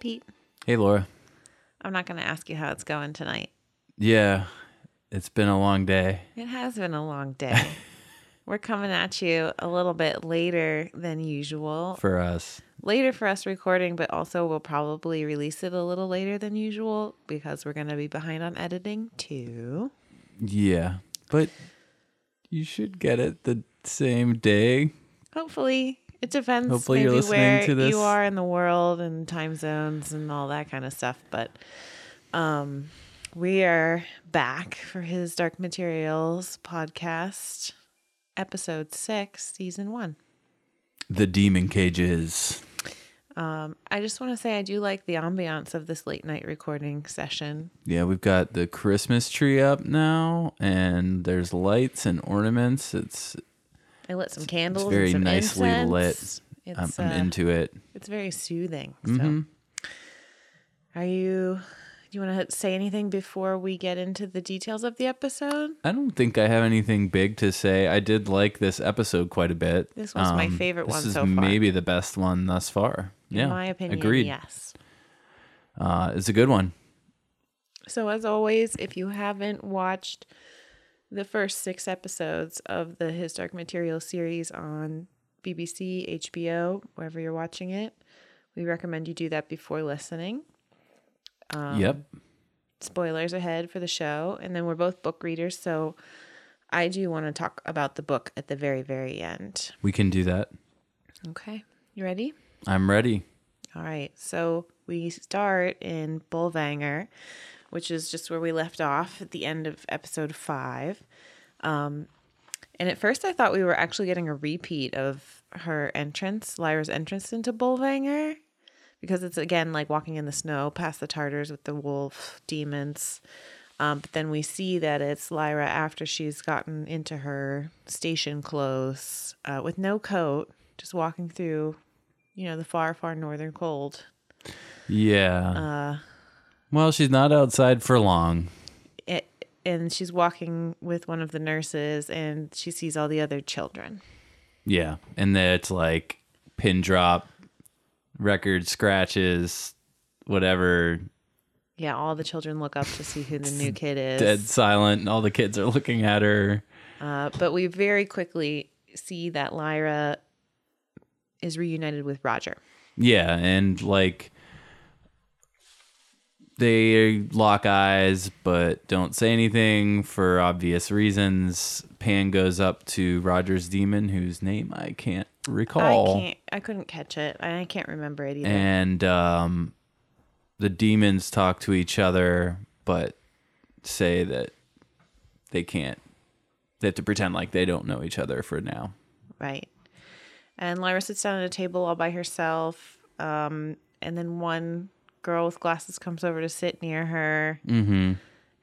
Pete. Hey, Laura. I'm not going to ask you how it's going tonight. Yeah, it's been a long day. It has been a long day. We're coming at you a little bit later than usual. for us. later for us recording, but also we'll probably release it a little later than usual because we're going to be behind on editing too. Yeah, but you should get it the same day. Hopefully. It depends Hopefully you're listening where to this. you are in the world and time zones and all that kind of stuff. But um, we are back for his Dark Materials podcast, episode six, season one. The demon cages. Um, I just want to say I do like the ambiance of this late night recording session. Yeah, we've got the Christmas tree up now, and there's lights and ornaments. It's I lit some candles. and very some nicely incense. lit. I'm, It's, I'm uh, into it. it's very soothing. So, Mhm. are you? Do you want to say anything before we get into the details of the episode? I don't think I have anything big to say. I did like this episode quite a bit. This was my favorite this one is so far. maybe the best one thus far. Yeah, In my opinion, agreed. yes. Uh, it's a good one. So, as always, if you haven't watched the first six episodes of the His Dark Materials series on BBC, HBO, wherever you're watching it, we recommend you do that before listening. Um, yep. spoilers ahead for the show and then we're both book readers so i do want to talk about the book at the very very end We can do that. okay you ready I'm ready. all right so we start in Bolvangar which is just where we left off at the end of episode five. Um, and at first i thought we were actually getting a repeat of her entrance lyra's entrance into Bolvangar because it's again like walking in the snow past the tartars with the wolf demons. Um, but then we see that it's lyra after she's gotten into her station clothes uh, with no coat just walking through you know the far far northern cold. Yeah. uh, well, she's not outside for long. it, and she's walking with one of the nurses and she sees all the other children Yeah. And then it's like pin drop, record scratches, whatever, yeah all the children look up to see who the new kid is dead silent, and all the kids are looking at her. Uh, but we very quickly see that Lyra is reunited with Roger. Yeah. And like they lock eyes but don't say anything for obvious reasons. Pan goes up to Roger's demon, whose name I can't recall. I can't. I couldn't catch it. I can't remember it either. and um, the demons talk to each other, but say that they can't. They have to pretend like they don't know each other for now. right. And Lyra sits down at a table all by herself. Um, and then one girl with glasses comes over to sit near her, Mm-hmm.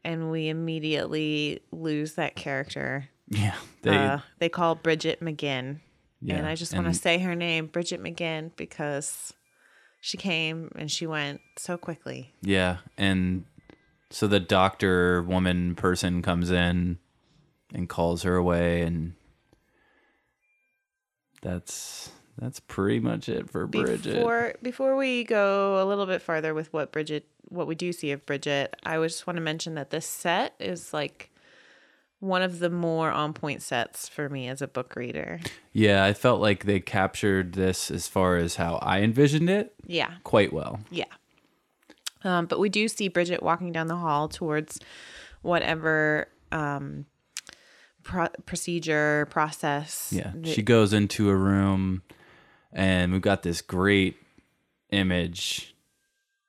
and we immediately lose that character. Yeah, they. uh, they call Bridget McGinn. yeah, and I just want to say her name, Bridget McGinn, because she came and she went so quickly. Yeah, and so the doctor woman person comes in and calls her away, and that's that's pretty much it for Bridget. Before before we go a little bit farther with what Bridget what we do see of Bridget, I just want to mention that this set is like one of the more on point sets for me as a book reader. Yeah, I felt like they captured this as far as how I envisioned it Yeah. quite well. Yeah. Um, but we do see Bridget walking down the hall towards whatever um, pro- procedure process. Yeah, that- she goes into a room, and we've got this great image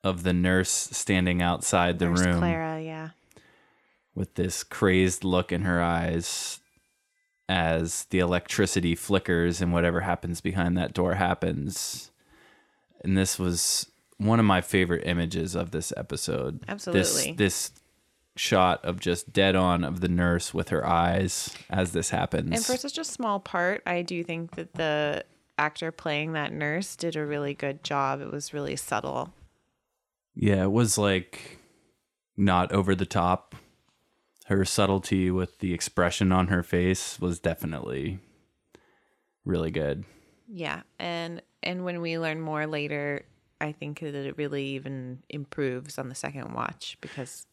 of the nurse standing outside the Nurse room Clara, yeah. with this crazed look in her eyes as the electricity flickers and whatever happens behind that door happens. And this was one of my favorite images of this episode. Absolutely. This, this shot of just dead on of the nurse with her eyes as this happens. And for such a small part, I do think that the actor playing that nurse did a really good job. It was really subtle. Yeah, it was like not over the top. Her subtlety with the expression on her face was definitely really good. Yeah, and and when we learn more later, I think that it really even improves on the second watch because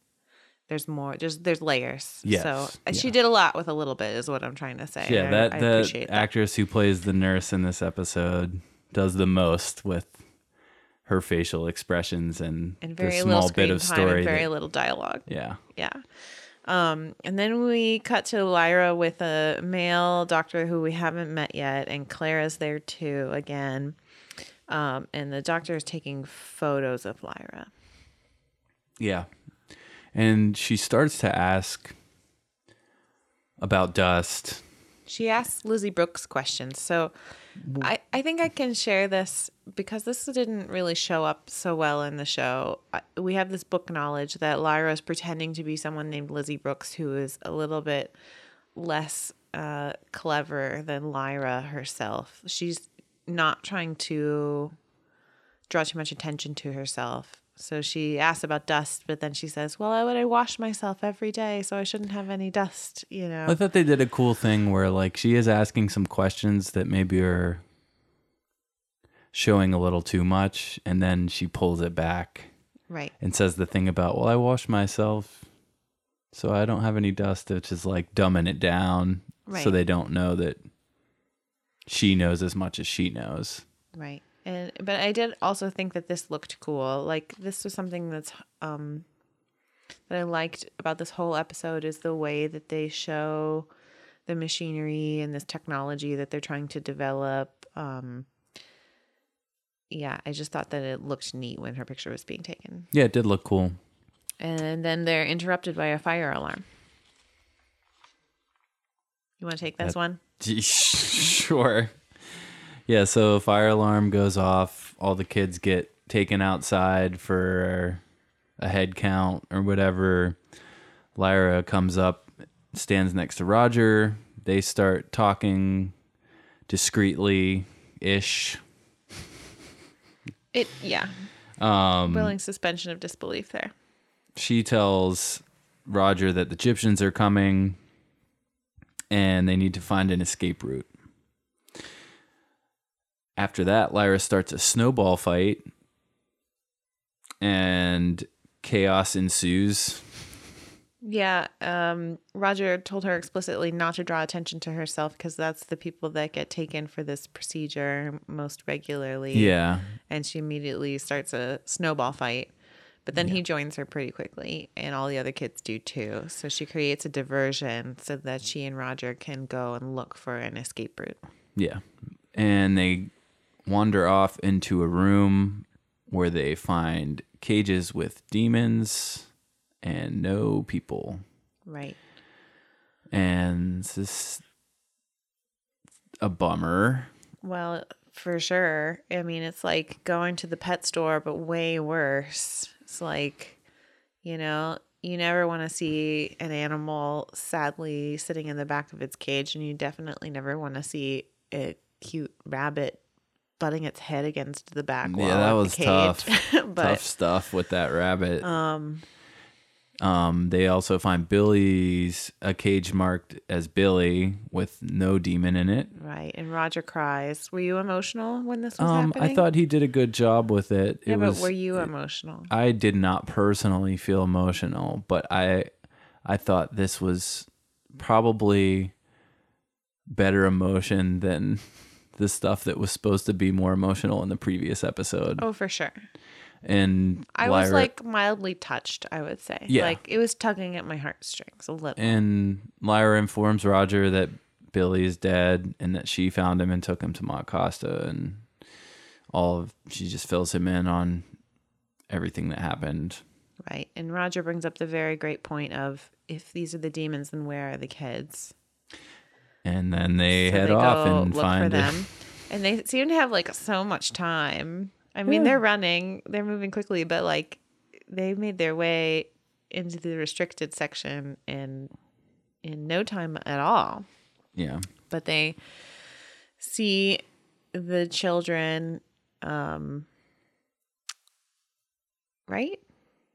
there's more there's there's layers. Yes, So uh, she did a lot with a little bit is what I'm trying to say. Yeah, that I the appreciate that. actress who plays the nurse in this episode does the most with her facial expressions and, and the very small little screen bit of story. and very that- little dialogue. yeah. Yeah. Um, and then we cut to Lyra with a male doctor who we haven't met yet, and Clara's there too again. Um, and the doctor is taking photos of Lyra. Yeah. And she starts to ask about dust. She asks Lizzie Brooks questions. So I, I think I can share this because this didn't really show up so well in the show. We have this book knowledge that Lyra is pretending to be someone named Lizzie Brooks who is a little bit less uh, clever than Lyra herself. She's not trying to draw too much attention to herself. So she asks about dust, but then she says, "Well, I would I wash myself every day, so I shouldn't have any dust." You know. I thought they did a cool thing where like she is asking some questions that maybe are showing a little too much and then she pulls it back right. and says the thing about, "Well, I wash myself so I don't have any dust," which is like dumbing it down so they don't know that she knows as much as she knows. Right. And but I did also think that this looked cool. Like this was something that's um that I liked about this whole episode is the way that they show the machinery and this technology that they're trying to develop. Um yeah, I just thought that it looked neat when her picture was being taken. Yeah, it did look cool. And then they're interrupted by a fire alarm. You want to take this That- one? sure. Yeah, so fire alarm goes off. All the kids get taken outside for a head count or whatever. Lyra comes up, stands next to Roger. They start talking discreetly ish. It yeah. Um, Willing suspension of disbelief there. she tells Roger that the Egyptians are coming and they need to find an escape route. After that, Lyra starts a snowball fight and chaos ensues. Yeah, um, Roger told her explicitly not to draw attention to herself because that's the people that get taken for this procedure most regularly. Yeah. And she immediately starts a snowball fight. But then he joins her pretty quickly, and all the other kids do too. So she creates a diversion so that she and Roger can go and look for an escape route. Yeah. And they wander off into a room where they find cages with demons and no people. Right. And this is a bummer. Well, for sure. I mean, it's like going to the pet store, but way worse. It's like, you know, you never want to see an animal sadly sitting in the back of its cage, and you definitely never want to see a cute rabbit butting its head against the back wall. Yeah, that was tough. but Tough stuff with that rabbit. um, Um, they also find Billy's a cage marked as Billy with no demon in it. right. And Roger cries. Were you emotional when this was Um, happening? I thought he did a good job with it. Yeah, it but was, were you emotional? I did not personally feel emotional, but I I thought this was probably better emotion than the stuff that was supposed to be more emotional in the previous episode. Oh, for sure. And I was like mildly touched, I would say. Yeah. Like it was tugging at my heartstrings a little. and Lyra informs Roger that Billy is dead and that she found him and took him to Ma Costa and all of she just fills him in on everything that happened. right. And Roger brings up the very great point of if these are the demons, then where are the kids? And then they So head they off and look find for them. and they seem to have like so much time. I mean, they're running, they're moving quickly, but like they made their way into the restricted section in in no time at all. Yeah. but they see the children um right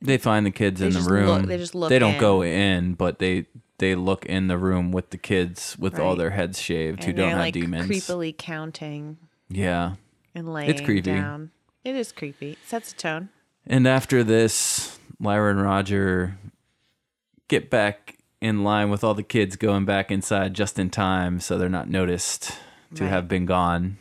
They find the kids They in the room. look- they just look They don't in. go in, but they they look in the room with the kids with all their heads shaved who don't have like demons. creepily counting Yeah. and laying it's creepy. down It is creepy. It sets a tone. And after this, Lyra and Roger get back in line with all the kids going back inside just in time so they're not noticed to Right. have been gone.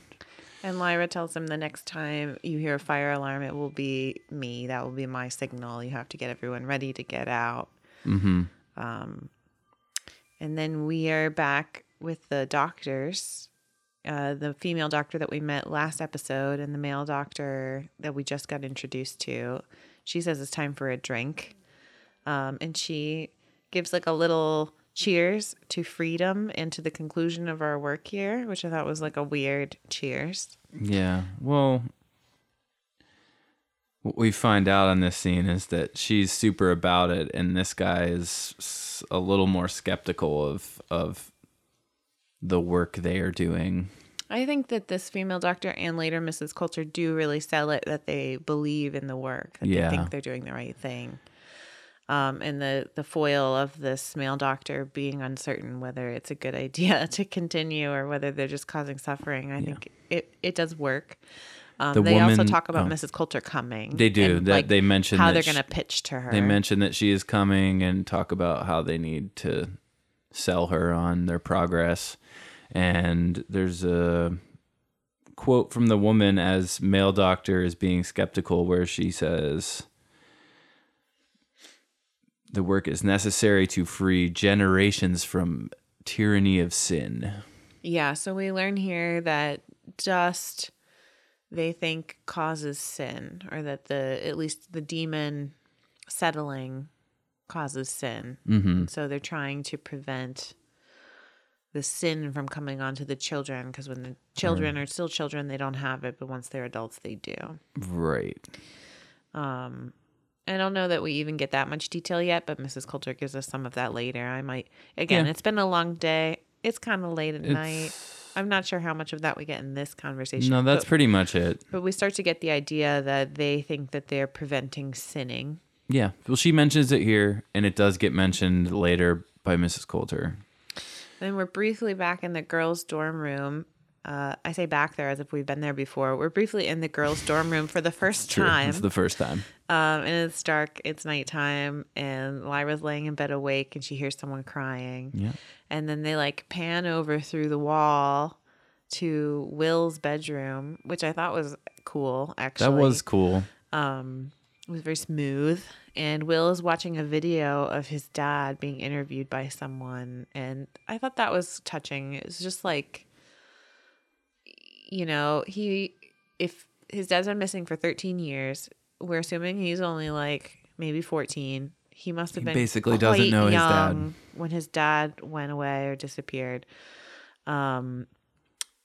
And Lyra tells him the next time you hear a fire alarm, it will be me. That will be my signal. You have to get everyone ready to get out. Mm-hmm. Um, and then we are back with the doctors uh, the female doctor that we met last episode and the male doctor that we just got introduced to. She says it's time for a drink. Um, and she gives like a little cheers to freedom and to the conclusion of our work here, which I thought was like a weird cheers. Yeah. Well, what we find out on this scene is that she's super about it, and this guy is a little more skeptical of of the work they are doing. I think that this female doctor and later Mrs. Coulter do really sell it that they believe in the work, that Yeah. they think they're doing the right thing. Um, and the, the foil of this male doctor being uncertain whether it's a good idea to continue or whether they're just causing suffering. I think it, it does work. Um, The they also talk about oh. Mrs. Coulter coming. They do. and, That- they mention how they're going to pitch to her. They mention that she is coming and talk about how they need to sell her on their progress. And there's a quote from the woman as male doctor is being skeptical where she says the work is necessary to free generations from tyranny of sin. Yeah, so we learn here that dust they think causes sin or that the at least the demon settling causes sin. Mm-hmm. So they're trying to prevent the sin from coming onto the children because when the children are still children they don't have it but once they're adults they do. Right. Um I don't know that we even get that much detail yet, but Mrs. Coulter gives us some of that later. I might again, Yeah. it's been a long day. It's kind of late at night. I'm not sure how much of that we get in this conversation. no, that's but, pretty much it. but we start to get the idea that they think that they're preventing sinning. Yeah. Well, she mentions it here, and it does get mentioned later by Mrs. Coulter. Then we're briefly back in the girls' dorm room. Uh, I say back there as if we've been there before. We're briefly in the girls' dorm room for the first True. time. It's the first time. Um, and it's dark, it's nighttime, and Lyra's laying in bed awake and she hears someone crying. Yeah. And then they like pan over through the wall to Will's bedroom, which I thought was cool, actually. That was cool. um, it was very smooth. And Will is watching a video of his dad being interviewed by someone, and I thought that was touching. It was just like, you know, he if his dad's been missing for 13 years, we're assuming he's only like maybe 14. He must have He been basically doesn't know his dad. when his dad went away or disappeared. Um,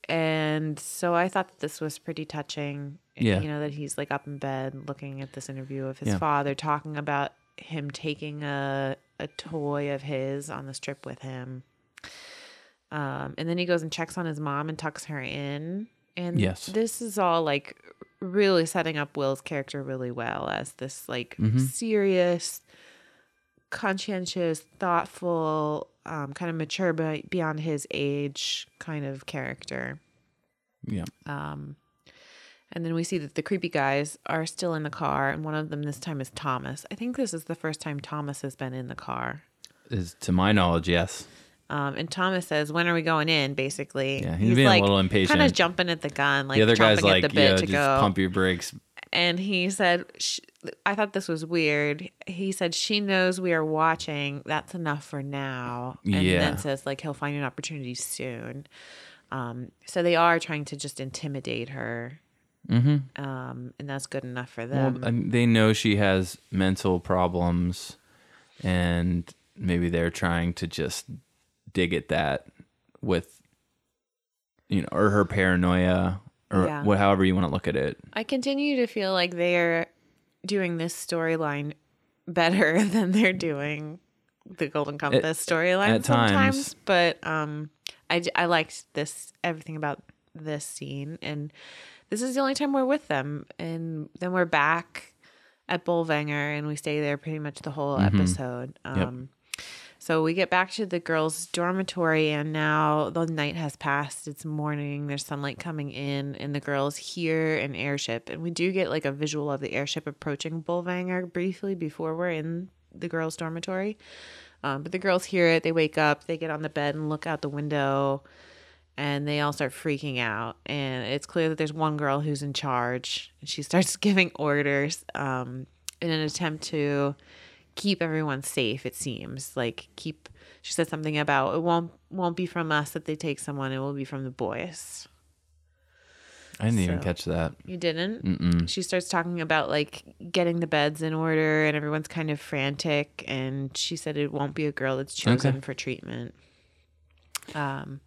and so I thought that this was pretty touching. Yeah. You know, that he's like up in bed looking at this interview of his Yeah. father talking about him taking a, a toy of his on this trip with him. Um, and then he goes and checks on his mom and tucks her in. And Yes. this is all like really setting up Will's character really well as this like Mhm. serious, conscientious, thoughtful, um, kind of mature but beyond his age kind of character. Yeah. Um, and then we see that the creepy guys are still in the car, and one of them this time is Thomas. I think this is the first time Thomas has been in the car. Is to my knowledge, yes. Um, and Thomas says, "When are we going in?" Basically, Yeah, he's being a little impatient. kind of jumping at the gun, like the other guy's like, the bit yeah, to just go. pump your brakes. And he said, sh- "I thought this was weird." He said, "She knows we are watching. That's enough for now." And Yeah. then says, "Like he'll find an opportunity soon." Um, so they are trying to just intimidate her, Mm-hmm. um, and that's good enough for them. Mean, they know she has mental problems, and maybe they're trying to just dig at that with, you know, or her paranoia, or Yeah. what, however you want to look at it. I continue to feel like they're doing this storyline better than they're doing the Golden Compass storyline at times. sometimes. But um, I I liked this everything about this scene, and this is the only time we're with them, and then we're back at Bolvangar, and we stay there pretty much the whole episode. Mm-hmm. Yep. So we get back to the girls' dormitory, and now the night has passed. It's morning. There's sunlight coming in, and the girls hear an airship. And we do get like a visual of the airship approaching Bolvangar briefly before we're in the girls' dormitory. Um, but the girls hear it. They wake up. They get on the bed and look out the window, and they all start freaking out. And it's clear that there's one girl who's in charge, and she starts giving orders um, in an attempt to keep everyone safe. It seems like keep. She said something about it won't won't be from us that they take someone. It will be from the boys. I didn't even catch that. You didn't. Mm-mm. She starts talking about like getting the beds in order, and everyone's kind of frantic. And she said it won't be a girl that's chosen Okay. for treatment. Um,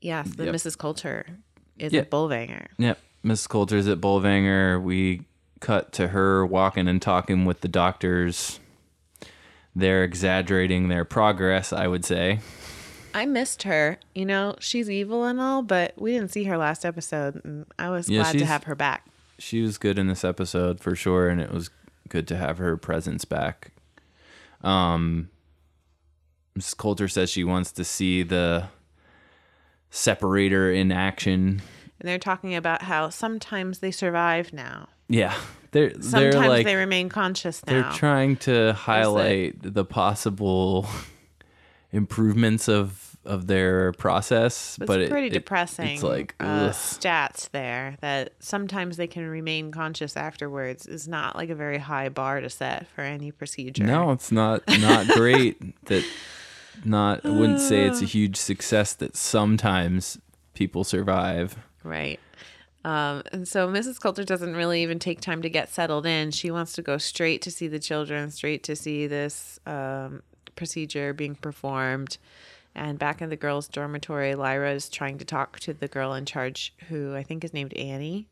yes, the Yep. Mrs. Coulter is Yeah. a Bolvangar. Yep. Miss Coulter's at Bolvangar. We cut to her walking and talking with the doctors. They're exaggerating their progress, I would say. I missed her. You know, she's evil and all, but we didn't see her last episode, and I was Yeah, glad to have her back. She was good in this episode for sure, and it was good to have her presence back. Um, Mrs. Coulter says she wants to see the separator in action. And they're talking about how sometimes they survive now. Yeah, they're Sometimes they're like they remain conscious now. They're trying to highlight the possible improvements of of their process, It's but it's pretty it- depressing. it's like uh, stats there that sometimes they can remain conscious afterwards is not like a very high bar to set for any procedure. no, it's not not great. that not I wouldn't say it's a huge success that sometimes people survive. Right. Um, and so Mrs. Coulter doesn't really even take time to get settled in. She wants to go straight to see the children, straight to see this um, procedure being performed. And back in the girls' dormitory, Lyra is trying to talk to the girl in charge, who I think is named Annie.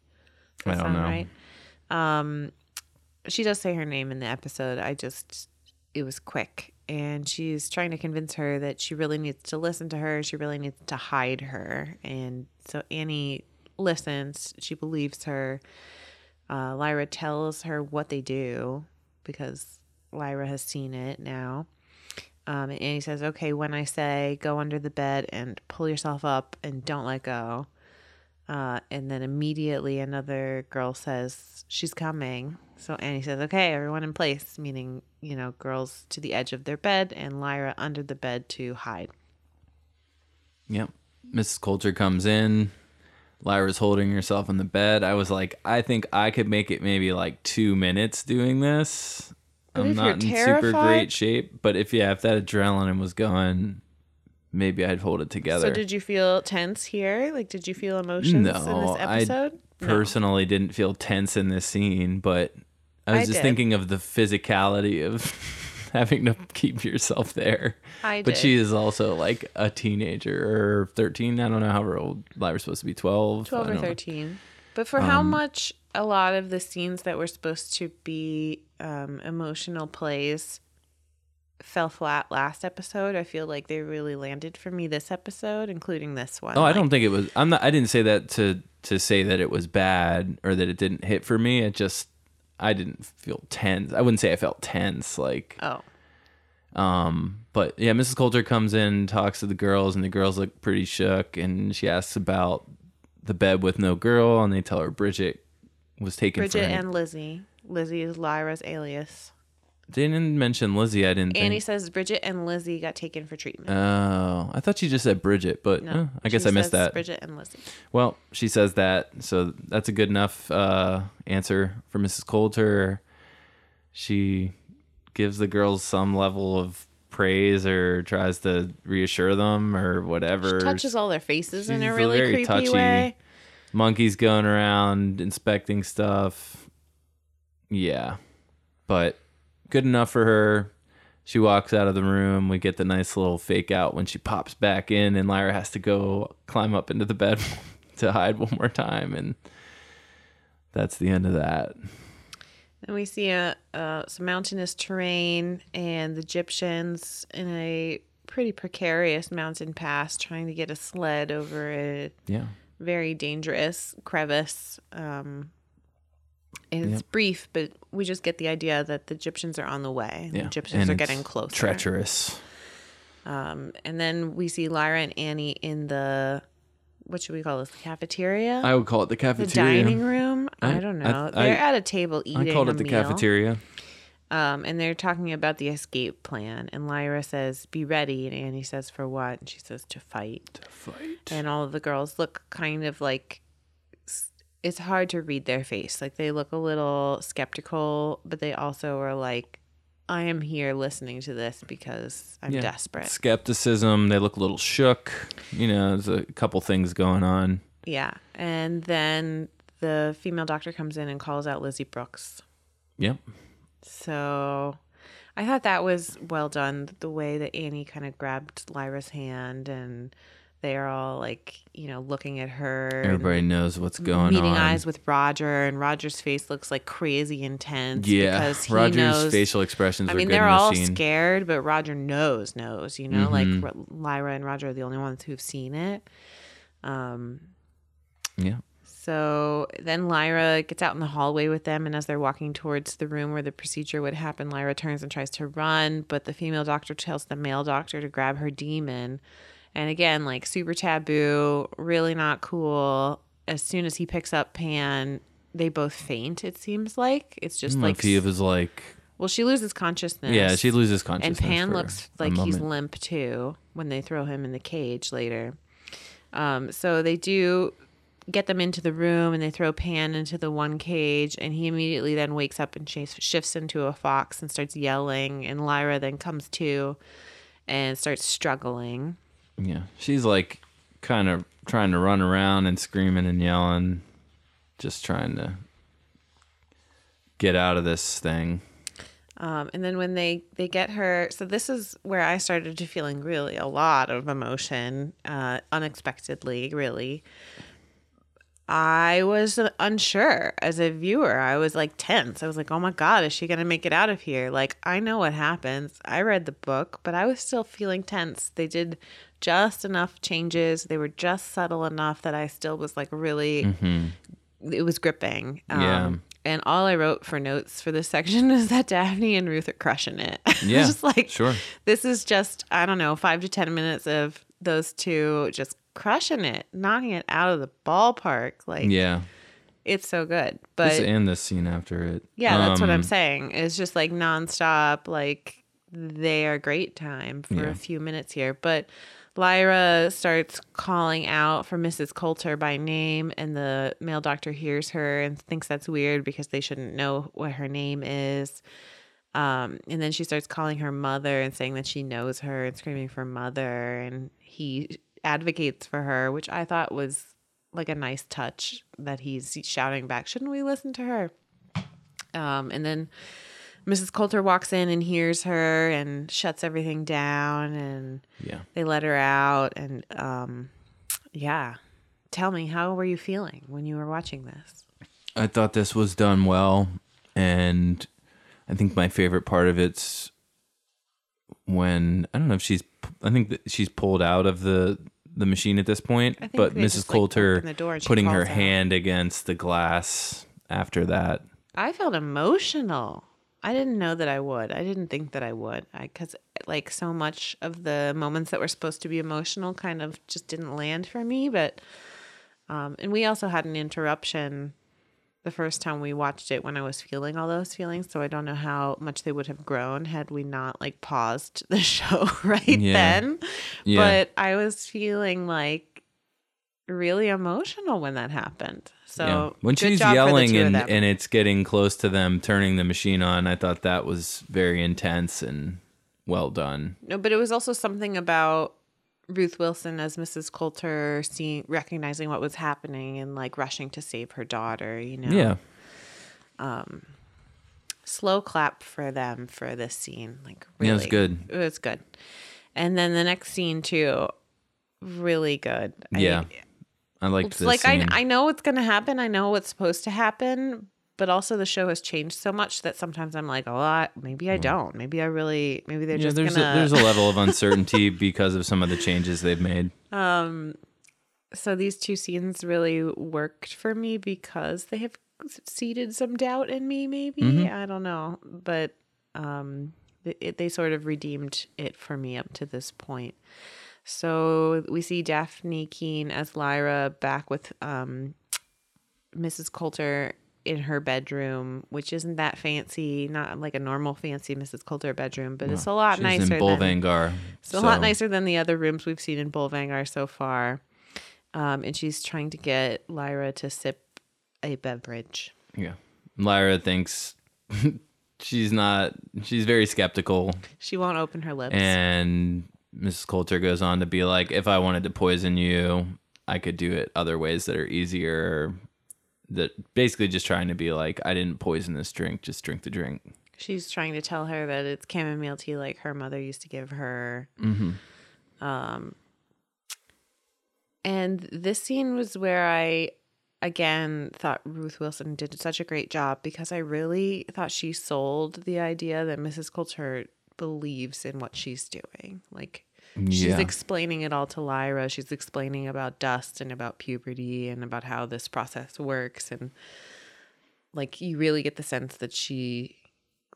Does I don't know. Right? Um, she does say her name in the episode. I just, it was quick. And she's trying to convince her that she really needs to listen to her. She really needs to hide her. And so Annie listens. She believes her. Uh, Lyra tells her what they do because Lyra has seen it now. Um, and Annie says, okay, when I say go under the bed and pull yourself up and don't let go. Uh, and then immediately another girl says, she's coming. So Annie says, okay, everyone in place, meaning, you know, girls to the edge of their bed and Lyra under the bed to hide. Yep. Mrs. Coulter comes in. Lyra's holding herself in the bed. I was like, I think I could make it maybe like two minutes doing this. But I'm not in super great shape. But if yeah, if that adrenaline was going, maybe I'd hold it together. So did you feel tense here? Like, did you feel emotions in this No, I episode? No. personally didn't feel tense in this scene, but I was I just did. thinking of the physicality of having to keep yourself there. I But did. she is also like a teenager or 13. I don't know how old Lyra's supposed to be 12. 12 or don't know. 13. But for how Um, much a lot of the scenes that were supposed to be um, emotional plays fell flat last episode, I feel like they really landed for me this episode, including this one. Oh, I Like, don't think it was. I'm not. I didn't say that to to say that it was bad or that it didn't hit for me. It just I didn't feel tense. I wouldn't say I felt tense. Like Oh, Um, but yeah, Mrs. Coulter comes in, talks to the girls, and the girls look pretty shook. And she asks about the bed with no girl, and they tell her Bridget was taken Bridget for and Lizzie. Lizzie is Lyra's alias. They didn't mention Lizzie. I didn't. Annie think. says Bridget and Lizzie got taken for treatment. Oh, I thought she just said Bridget, but no, uh, I guess I missed says that. Bridget and Lizzie. Well, she says that, so that's a good enough uh, answer for Mrs. Coulter. She gives the girls some level of praise or tries to reassure them or whatever. She touches all their faces in a really very creepy touchy. way. Monkeys going around inspecting stuff. Yeah, but good enough for her. She walks out of the room. We get the nice little fake out when she pops back in, and Lyra has to go climb up into the bed to hide one more time, and that's the end of that. And we see a, uh, some mountainous terrain and the Egyptians in a pretty precarious mountain pass trying to get a sled over a Yeah, very dangerous crevice. Um, It's Yep. brief, but we just get the idea that the Egyptians are on the way. The Egyptians And are getting closer. Treacherous. Um, and then we see Lyra and Annie in the what should we call this? The cafeteria? I would call it the cafeteria. the dining room? I, I- don't know. I- they're at a table eating. I called it the meal. cafeteria. Um, and they're talking about the escape plan. And Lyra says, "Be ready." And Annie says, "For what?" And she says, "To fight." To fight. And all of the girls look kind of like it's hard to read their face. Like they look a little skeptical, but they also are like, "I am here listening to this because I'm Yeah. desperate." Skepticism. They look a little shook. You know, there's a couple things going on. Yeah. And then the female doctor comes in and calls out Lizzie Brooks. Yep. So I thought that was well done. The way that Annie kind of grabbed Lyra's hand and they are all like, you know, looking at her. Everybody knows what's going meeting on. Meeting eyes with Roger, and Roger's face looks like crazy intense. yeah. because he Roger's knows, facial expressions I mean, they're the all scene. scared, but Roger knows, knows. You know, Mhm. like Lyra and Roger are the only ones who've seen it. Um, Yeah. so then Lyra gets out in the hallway with them, and as they're walking towards the room where the procedure would happen, Lyra turns and tries to run, but the female doctor tells the male doctor to grab her demon. And again, like super taboo, really not cool. As soon as he picks up Pan, they both faint, it seems like. It's just Mm, like, he was like, well, she loses consciousness. yeah, she loses consciousness. And. Pan looks like he's limp too when they throw him in the cage later. Um, so they do get them into the room and they throw Pan into the one cage, and he immediately then wakes up and shifts into a fox and starts yelling. And Lyra then comes to and starts struggling. Yeah, she's like kind of trying to run around and screaming and yelling, just trying to get out of this thing. Um, and then when they they get her, so this is where I started to feeling really a lot of emotion, uh, unexpectedly, really. I was unsure as a viewer. I was like tense. I was like, "Oh my god, is she gonna make it out of here?" Like I know what happens. I read the book, but I was still feeling tense. They did just enough changes. They were just subtle enough that I still was like really. It was gripping. Um, Yeah. And all I wrote for notes for this section is that Dafne and Ruth are crushing it. Yeah, just like sure. this is just I don't know five to ten minutes of those two just crushing it, knocking it out of the ballpark. Like Yeah, it's so good. this But and the scene after it. yeah, that's what I'm Um, saying. It's just like nonstop. Like they are great time for Yeah. a few minutes here, but. Lyra starts calling out for Mrs. Coulter by name, and the male doctor hears her and thinks that's weird because they shouldn't know what her name is. Um, and then she starts calling her mother and saying that she knows her and screaming for mother. And he advocates for her, which I thought was like a nice touch that he's shouting back, shouldn't we listen to her? Um, and then Mrs. Coulter walks in and hears her and shuts everything down and Yeah, they let her out. And um, yeah, tell me, how were you feeling when you were watching this? I thought this was done well, and I think my favorite part of it's when I don't know if she's. I think that she's pulled out of the the machine at this point, but Mrs. just, Coulter the door putting her out. hand against the glass after that. I felt emotional. I didn't know that I would. I didn't think that I would. I cuz like so much of the moments that were supposed to be emotional kind of just didn't land for me, but um and we also had an interruption the first time we watched it when I was feeling all those feelings, so I don't know how much they would have grown had we not like paused the show right Yeah. then. Yeah. But I was feeling like really emotional when that happened. So yeah. when she's yelling and and it's getting close to them turning the machine on, I thought that was very intense and well done. No, but it was also something about Ruth Wilson as Mrs. Coulter seeing recognizing what was happening and like rushing to save her daughter, you know. Yeah, Um Slow clap for them for this scene. Like Yeah, really it was good. It was good. And then the next scene too, really good. I- yeah. I liked it's this like I. I know what's gonna happen. I know what's supposed to happen, but also the show has changed so much that sometimes I'm like, oh, I, maybe I don't. Maybe I really. Maybe they're yeah, just there's gonna. a, there's a level of uncertainty because of some of the changes they've made. Um, so these two scenes really worked for me because they have seeded some doubt in me. Maybe Mm-hmm. I don't know, but um, it, it, they sort of redeemed it for me up to this point. So we see Dafne Keen as Lyra back with um, Mrs. Coulter in her bedroom, which isn't that fancy, not like a normal fancy Mrs. Coulter bedroom, but it's a lot nicer. In than Bolvangar. it's a lot nicer than the other rooms we've seen in Bolvangar so far. Um, and she's trying to get Lyra to sip a beverage. Yeah. Lyra thinks she's not, she's very skeptical. She won't open her lips. And Mrs. Coulter goes on to be like, if I wanted to poison you, I could do it other ways that are easier. That basically just trying to be like, I didn't poison this drink, just drink the drink. She's trying to tell her that it's chamomile tea like her mother used to give her. Um, and this scene was where I, again, thought Ruth Wilson did such a great job because I really thought she sold the idea that Mrs. Coulter believes in what she's doing. Like, she's Yeah. explaining it all to Lyra. She's explaining about dust and about puberty and about how this process works. And, like, you really get the sense that she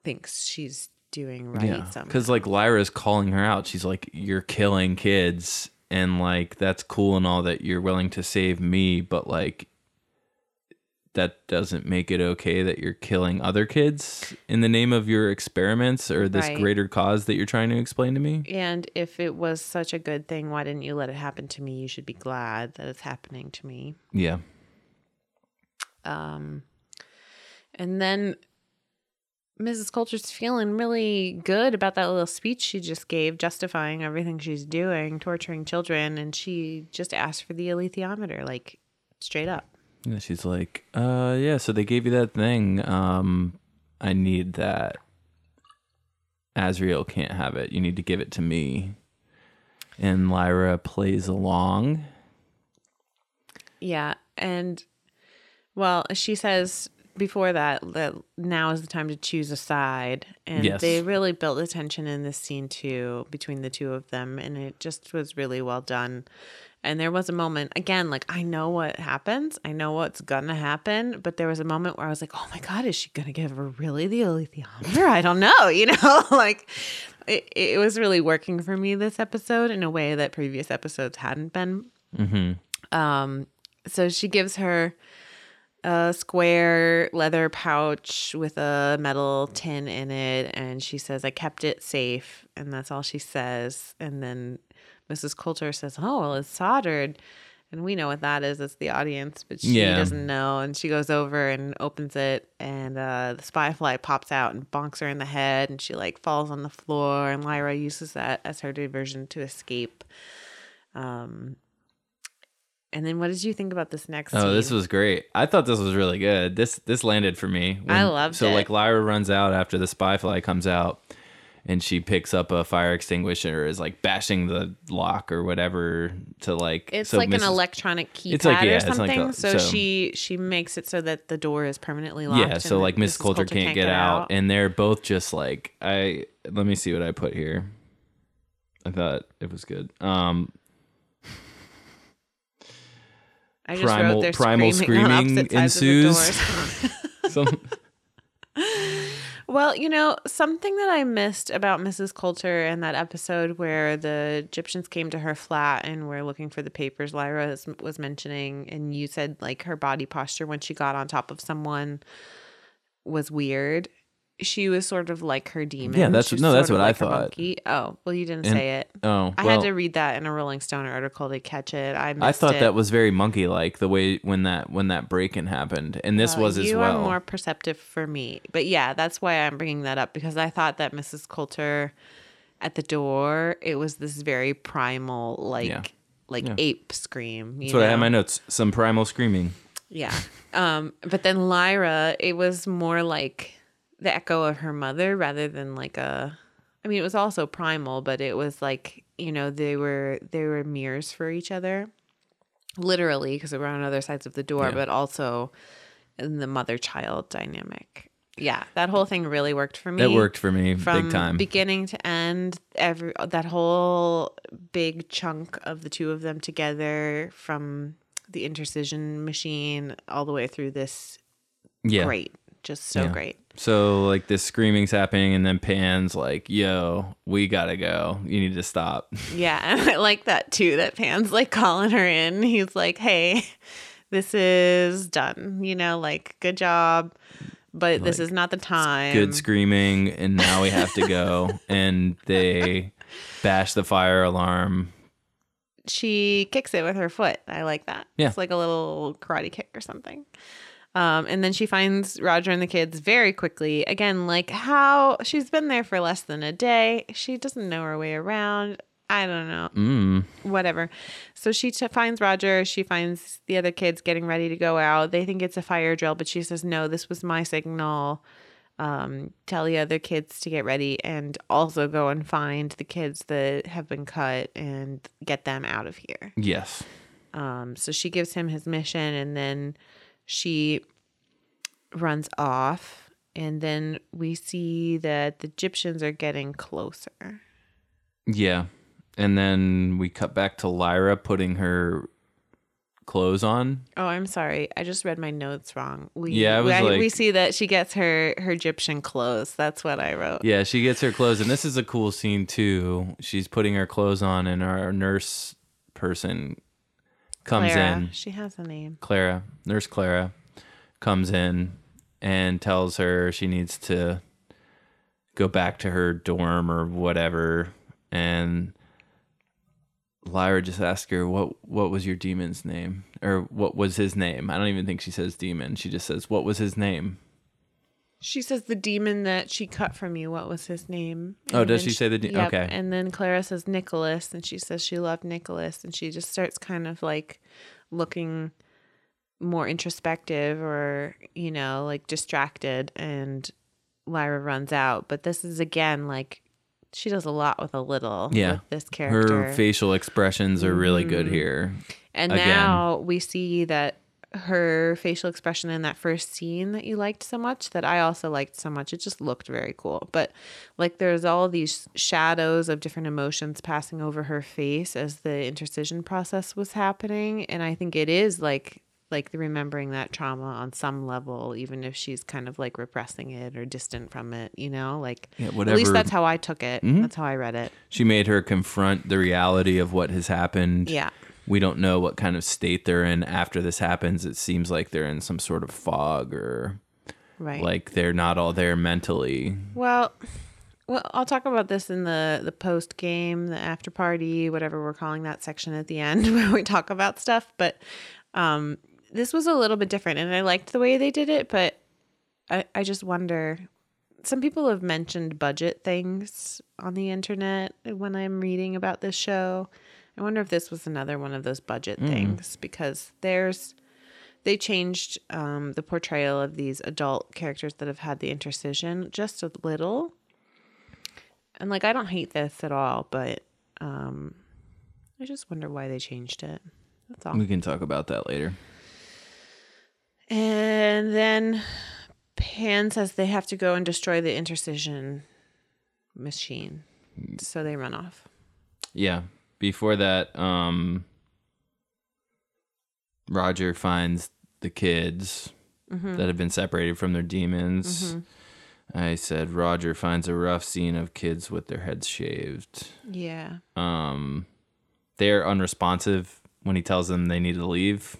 thinks she's doing right Yeah, because like Lyra's calling her out. She's like, "You're killing kids, and like that's cool and all that you're willing to save me, but like that doesn't make it okay that you're killing other kids in the name of your experiments or this Right. greater cause that you're trying to explain to me." And if it was such a good thing, why didn't you let it happen to me? You should be glad that it's happening to me. Yeah, Um, and then Mrs. Coulter's feeling really good about that little speech she just gave, justifying everything she's doing, torturing children, and she just asked for the alethiometer, like straight up. Yeah. She's like, "Uh, yeah. So they gave you that thing. Um, I need that. Asriel can't have it. You need to give it to me." And Lyra plays along. Yeah, and well, she says before that that now is the time to choose a side, and Yes. they really built the tension in this scene too between the two of them, and it just was really well done. And there was a moment again, like I know what happens, I know what's gonna happen, but there was a moment where I was like, "Oh my god, is she gonna give her really the alethiometer?" I don't know, you know, like it, it was really working for me this episode in a way that previous episodes hadn't been. Um, so she gives her a square leather pouch with a metal tin in it, and she says, "I kept it safe," and that's all she says. And then Mrs. Coulter says, "Oh, well, it's soldered." And we know what that is It's the audience, but she Yeah. doesn't know. And she goes over and opens it, and uh, the spy fly pops out and bonks her in the head, and she like falls on the floor. And Lyra uses that as her diversion to escape. Um, and then what did you think about this next? Oh, this scene? was great. I thought this was really good. This this landed for me. I loved so it. like Lyra runs out after the spy fly comes out and she picks up a fire extinguisher is like bashing the lock or whatever to like It's so like an electronic keypad It's like- yeah, or like something. a- so, so- she she makes it so that the door is permanently locked. Yeah, so like Miss Coulter, can't, get, out, and they're both just like I let me see what I put here. I thought it was good. Um I just primal- wrote primal screaming, on screaming opposite of the ensues. some Well, you know, something that I missed about Mrs. Coulter in that episode where the Egyptians came to her flat and were looking for the papers Lyra was, was mentioning, and you said like her body posture when she got on top of someone was weird. She was sort of like her demon. Yeah, that's- no, that's what I like thought. monkey. Oh, well, you didn't And- say it. oh I well, had to read that in a Rolling Stone article to catch it. I missed I thought it. that was very monkey like the way when that when that break-in happened, and this Uh, was as you are more perceptive for me, but yeah, that's why I'm bringing that up because I thought that Mrs. Coulter at the door, it was this very primal, like Yeah. like Yeah. ape scream. You That's what I had my notes. Some primal screaming. Yeah. Um, but then Lyra, it was more like the echo of her mother rather than like a I mean, it was also primal, but it was like, you know, they were they were mirrors for each other. Literally, because they were on other sides of the door, Yeah. but also in the mother-child dynamic. Yeah, that whole thing really worked for me. It worked for me from big time. beginning to end. Every that whole big chunk of the two of them together, from the intercision machine all the way through this Yeah. great. Just so Yeah. great. So like this screaming's happening, and then Pan's like, "Yo, we gotta go. You need to stop." Yeah, and I like that too. That Pan's like calling her in. He's like, "Hey, this is done. You know, like good job, but this is not the time." Good screaming, and now we have to go. and they bash the fire alarm. she kicks it with her foot. I like that. Yeah. It's like a little karate kick or something. Um, and then she finds Roger and the kids very quickly. Again, like how she's been there for less than a day. She doesn't know her way around. I don't know. Mm. Whatever. So she t- finds Roger. She finds the other kids getting ready to go out. They think it's a fire drill, but she says, no, this was my signal. Um, tell the other kids to get ready and also go and find the kids that have been cut and get them out of here. Yes. Um, so she gives him his mission and then she runs off. And then we see that the Egyptians are getting closer. Yeah. And then we cut back to Lyra putting her clothes on. Oh, I'm sorry. I just read my notes wrong. We, Yeah, we, we see that she gets her her Egyptian clothes. That's what I wrote. Yeah, she gets her clothes, and this is a cool scene too. She's putting her clothes on, and our nurse person comes Clara. in. She has a name. Clara, Nurse Clara, comes in and tells her she needs to go back to her dorm or whatever. And Lyra just asks her, "What what was your demon's name, or what was his name?" I don't even think she says demon. She just says, "What was his name?" She says the demon that she cut from you. What was his name? Oh, does then she say the de- yep, okay. And then Clara says Nicholas, and she says she loved Nicholas, and she just starts kind of like looking more introspective or you know like distracted, and Lyra runs out. But this is again like she does a lot with a little. Yeah. with this character. Her facial expressions are really good mm-hmm. here. And Again. now we see that her facial expression in that first scene that you liked so much, that I also liked so much, it just looked very cool. But like there's all these shadows of different emotions passing over her face as the intercision process was happening. And I think it is like like remembering that trauma on some level, even if she's kind of like repressing it or distant from it, you know? Like Yeah, whatever. at least that's how I took it. Mm-hmm. That's how I read it. She made her confront the reality of what has happened. Yeah. We don't know what kind of state they're in after this happens. It seems like they're in some sort of fog or Right. like they're not all there mentally. Well, well, I'll talk about this in the the post game, the after party, whatever we're calling that section at the end where we talk about stuff. But um, this was a little bit different, and I liked the way they did it. But I I just wonder. Some people have mentioned budget things on the internet when I'm reading about this show. I wonder if this was another one of those budget things because there's they changed um, the portrayal of these adult characters that have had the intercision just a little. And like, I don't hate this at all, but um, I just wonder why they changed it. That's all. We can talk about that later. And then Pan says they have to go and destroy the intercision machine. So they run off. Yeah. Before that, um Roger finds the kids Mm-hmm. that have been separated from their demons. I said Roger finds a rough scene of kids with their heads shaved. Yeah. um, they're unresponsive when he tells them they need to leave.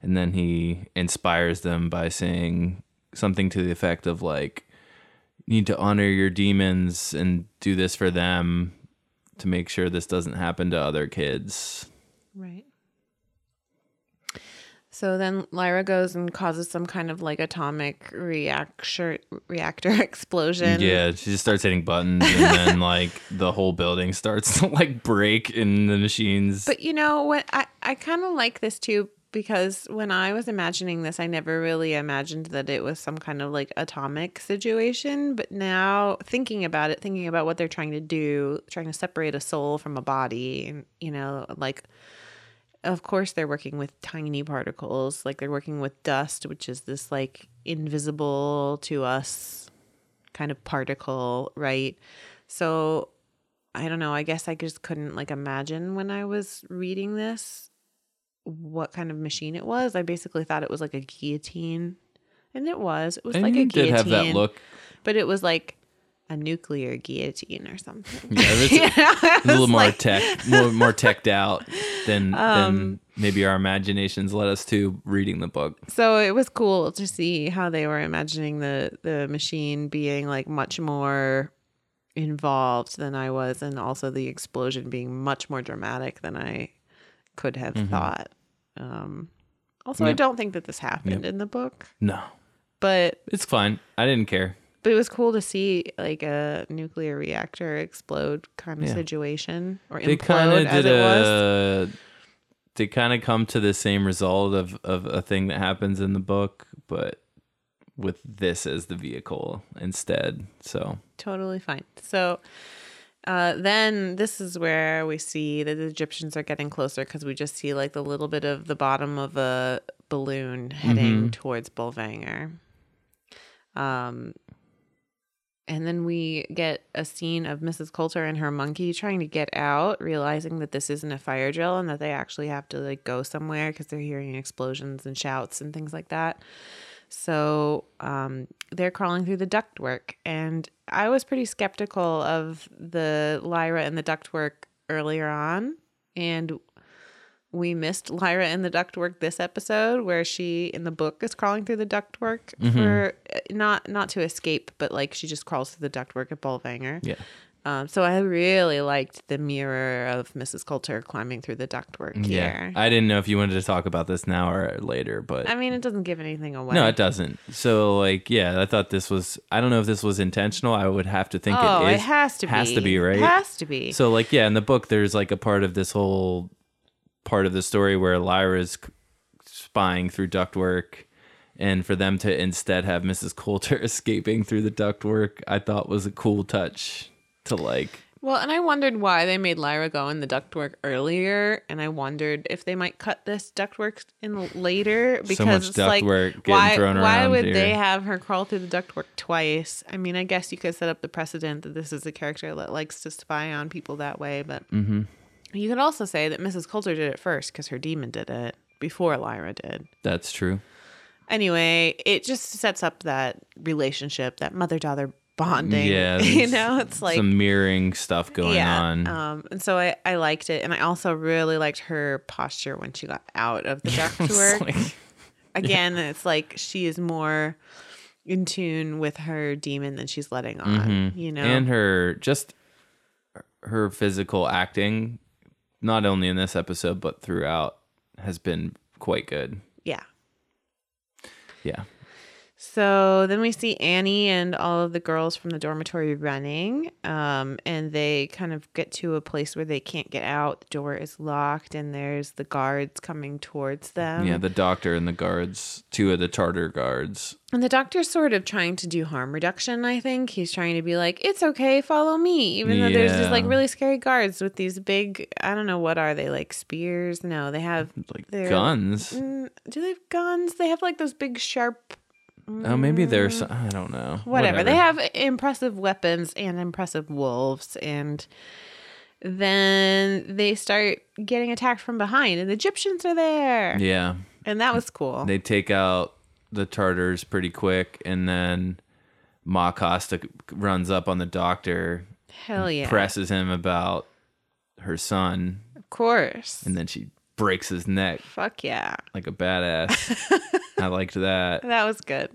And then he inspires them by saying something to the effect of, like, need to honor your demons and do this for them to make sure this doesn't happen to other kids. Right. So then Lyra goes and causes some kind of like atomic reactor reactor explosion. Yeah, she just starts hitting buttons, and then like the whole building starts to like break in the machines. But you know what? I, I kind of like this too because when I was imagining this, I never really imagined that it was some kind of like atomic situation. But now thinking about it, thinking about what they're trying to do, trying to separate a soul from a body, and you know, like, of course, they're working with tiny particles. Like they're working with dust, which is this like invisible to us kind of particle, right? So I don't know. I guess I just couldn't like imagine when I was reading this what kind of machine it was. I basically thought it was like a guillotine and it was. It was And like a guillotine. did have that look. but it was like a nuclear guillotine or something. Yeah, it was, You know, it was a little more like- tech, more more teched out than Um, than maybe our imaginations led us to reading the book. so it was cool to see how they were imagining the the machine being like much more involved than I was, and also the explosion being much more dramatic than I could have thought. Um, also, I don't think that this happened Yep. in the book, No, but it's fine. I didn't care. but it was cool to see like a nuclear reactor explode kind of Yeah. situation or They kind implode of as did it was. a. They kind of come to the same result of of a thing that happens in the book, but with this as the vehicle instead. So totally fine. So uh, then this is where we see that the Egyptians are getting closer because we just see like the little bit of the bottom of a balloon heading towards Bolvangar. Um, and then we get a scene of Mrs. Coulter and her monkey trying to get out, realizing that this isn't a fire drill and that they actually have to like go somewhere because they're hearing explosions and shouts and things like that. So um, they're crawling through the ductwork, and I was pretty skeptical of the Lyra and the ductwork earlier on, and we missed Lyra in the ductwork this episode, where she in the book is crawling through the ductwork for uh, not not to escape, but like she just crawls through the ductwork at Bolvangar. yeah, Um, so I really liked the mirror of Mrs. Coulter climbing through the ductwork yeah. here. I didn't know if you wanted to talk about this now or later, but I mean, it doesn't give anything away. No, it doesn't. So like, yeah, I thought this was. I don't know if this was intentional. I would have to think oh, it it, is. has to be. has to be, right? It has to be. So like, yeah, in the book, there's like a part of this whole part of the story where Lyra's spying through ductwork, and for them to instead have Mrs. Coulter escaping through the ductwork, I thought was a cool touch to like. Well, and I wondered why they made Lyra go in the ductwork earlier, and I wondered if they might cut this ductwork in later because much it's like why why would here. they have her crawl through the ductwork twice? I mean, I guess you could set up the precedent that this is a character that likes to spy on people that way, but Mm-hmm. you could also say that Mrs. Coulter did it first because her demon did it before Lyra did. That's true. Anyway, it just sets up that relationship, that mother daughter bonding. Yeah, you know, it's like Some mirroring stuff going on. Um, and so I, I liked it. And I also really liked her posture when she got out of the ductwork. like- Again, it's like she is more in tune with her demon than she's letting on, you know? Mm-hmm. and her just her physical acting not only in this episode but throughout has been quite good yeah. yeah So then we see Annie and all of the girls from the dormitory running, um, and they kind of get to a place where they can't get out. The door is locked, and there's the guards coming towards them. yeah the doctor and the guards two of the Tartar guards And the doctor's sort of trying to do harm reduction, I think. He's trying to be like, it's okay, follow me. Even though there's these like really scary guards with these big, I don't know, what are they, like spears? No, they have, like They're- guns mm, do they have guns? They have like those big, sharp, oh maybe there's i don't know whatever. They have impressive weapons and impressive wolves. And then they start getting attacked from behind, and the Egyptians are there. yeah And that was cool. they take out the Tartars pretty quick and then ma costa runs up on the doctor Hell yeah. presses him about her son Of course. and then she breaks his neck Fuck yeah. like a badass. I liked that. That was good.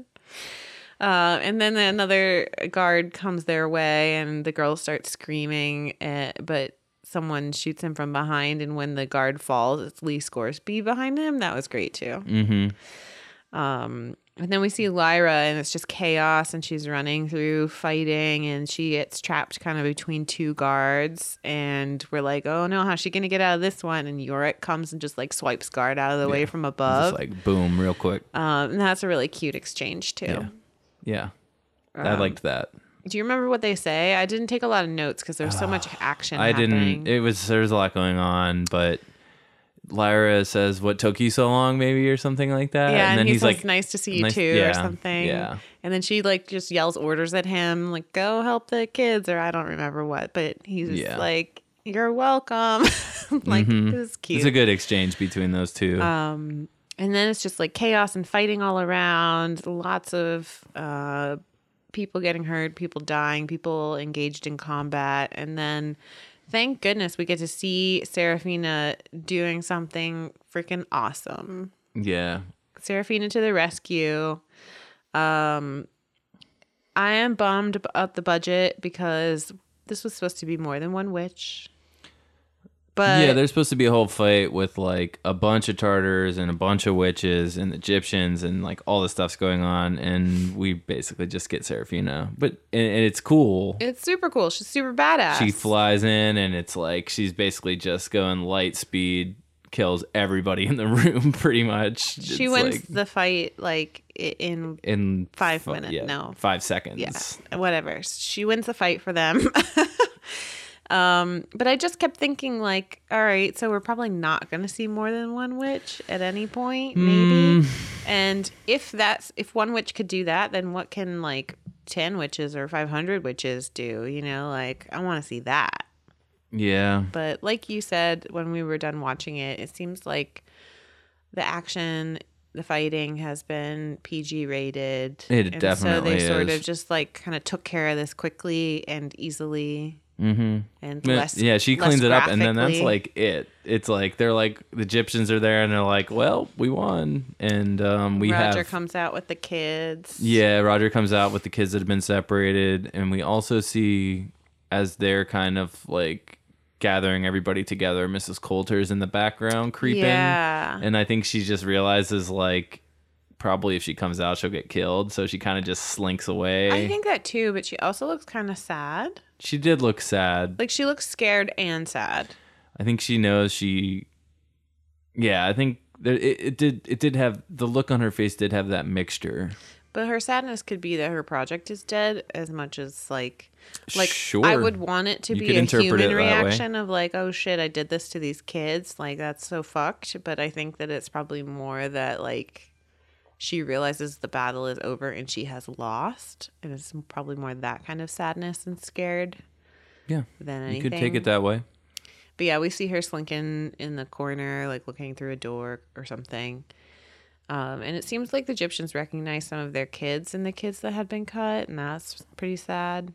Uh, and then another guard comes their way, and the girl starts screaming, uh, but someone shoots him from behind. And when the guard falls, it's Lee Scoresby behind him. That was great too. Mm-hmm. Um, and then we see Lyra, and it's just chaos, and she's running through fighting, and she gets trapped kind of between two guards. And we're like, oh no, how's she gonna get out of this one? And Iorek comes and just like swipes guard out of the way from above. Just like boom, real quick. um, and that's a really cute exchange too. Yeah. Yeah. I Um, liked that. Do you remember what they say? I didn't take a lot of notes because there's so much action. I happening. didn't. It was there's a lot going on, but Lyra says, "What took you so long?" Maybe or something like that. yeah, and, then he he's says, like, "Nice to see you nice- too," yeah, or something. yeah. And then she like just yells orders at him, like "Go help the kids," or I don't remember what, but he's Yeah. like, "You're welcome." like Mhm. is cute. It's a good exchange between those two. um, and then it's just like chaos and fighting all around. Lots of uh, people getting hurt, people dying, people engaged in combat, and then thank goodness we get to see Serafina doing something freaking awesome. Yeah. Serafina to the rescue. Um, I am bummed about the budget because this was supposed to be more than one witch. But yeah, there's supposed to be a whole fight with like a bunch of Tartars and a bunch of witches and Egyptians and like all this stuff's going on, and we basically just get Serafina. But and, and it's cool. it's super cool. She's super badass. She flies in, and it's like she's basically just going light speed, kills everybody in the room pretty much. She It's wins like the fight like in in five minutes, yeah, no. five seconds. yeah, whatever. She wins the fight for them. um, but I just kept thinking like, all right, so we're probably not going to see more than one witch at any point, maybe. Hmm. And if that's if one witch could do that, then what can like 10 witches or 500 witches do, you know? Like I want to see that. Yeah. But like you said when we were done watching it, it seems like the action, the fighting has been PG rated. It and So definitely they sort of just like kind of took care of this quickly and easily Mm-hmm. and Yeah, less. yeah, she cleans it up, and then that's like it. It's like they're like the Egyptians are there, and they're like, "Well, we won," and um, we have Roger have comes out with the kids. yeah. Roger comes out with the kids that have been separated, and we also see as they're kind of like gathering everybody together. Mrs. Coulter's in the background creeping, Yeah. and I think she just realizes like probably if she comes out, she'll get killed, so she kind of just slinks away. I think that too, but she also looks kind of sad. she did look sad. Like she looks scared and sad. I think she knows she. Yeah, I think there, it, it did. It did have the look on her face. Did have that mixture. But her sadness could be that her project is dead as much as like like Sure. I would want it to You be a human that way. reaction of like, oh shit, I did this to these kids. Like that's so fucked. But I think that it's probably more that like she realizes the battle is over and she has lost. And it's probably more that kind of sadness and scared Yeah, than anything. you could take it that way. But yeah, we see her slinking in the corner, like looking through a door or something. Um, and it seems like the Egyptians recognize some of their kids and the kids that had been cut, and that's pretty sad.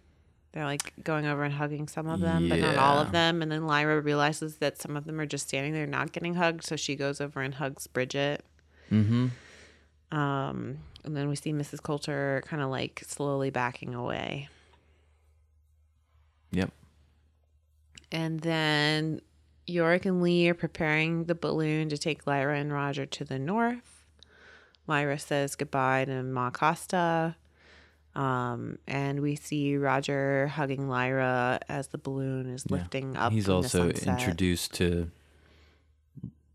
They're like going over and hugging some of them, but not all of them. And then Lyra realizes that some of them are just standing there not getting hugged, so she goes over and hugs Bridget. Mm-hmm. Um, and then we see Mrs. Coulter kind of like slowly backing away. Yep. And then Iorek and Lee are preparing the balloon to take Lyra and Roger to the north. Lyra says goodbye to Ma Costa. Um, and we see Roger hugging Lyra as the balloon is Yeah. lifting up. He's also introduced to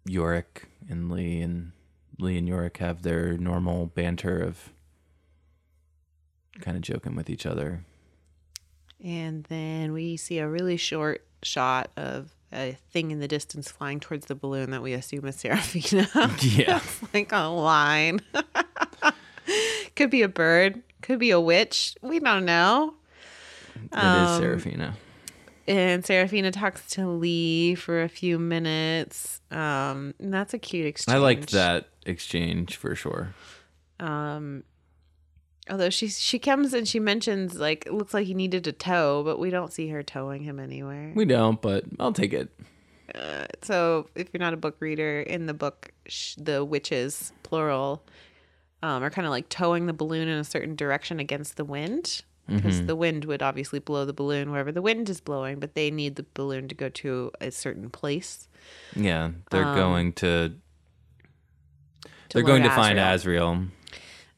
Iorek and Lee, and Lee and Iorek have their normal banter of kind of joking with each other. And then we see a really short shot of a thing in the distance flying towards the balloon that we assume is Serafina. Yeah. like a line. could be a bird, could be a witch. We don't know. Is Um, Serafina. And Serafina talks to Lee for a few minutes. Um, and that's a cute exchange. I liked that exchange for sure. Um, although she she comes and she mentions like it looks like he needed a tow, but we don't see her towing him anywhere. We don't, but I'll take it. so if you're not a book reader, in the book, sh- the witches plural um, are kind of like towing the balloon in a certain direction against the wind. Because the wind would obviously blow the balloon wherever the wind is blowing, but they need the balloon to go to a certain place. Yeah, they're Um, going to, to they're going to find Asriel. Azrael.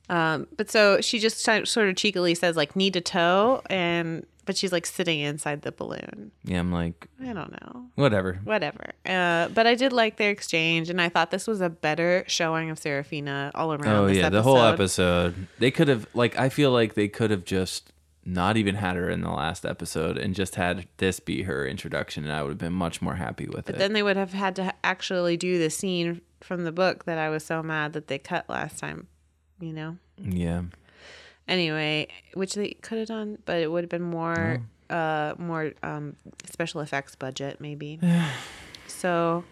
Um, but so she just sort of cheekily says like need a tow, and but she's like sitting inside the balloon. Yeah, I'm like, I don't know, whatever. whatever. Uh, but I did like their exchange, and I thought this was a better showing of Serafina all around. Oh this yeah, the whole episode. They could have like I feel like they could have just not even had her in the last episode and just had this be her introduction and I would have been much more happy with But it. But then they would have had to actually do the scene from the book that I was so mad that they cut last time. You know. yeah. Anyway, which they could have done, but it would have been more, uh, more um, special effects budget maybe. so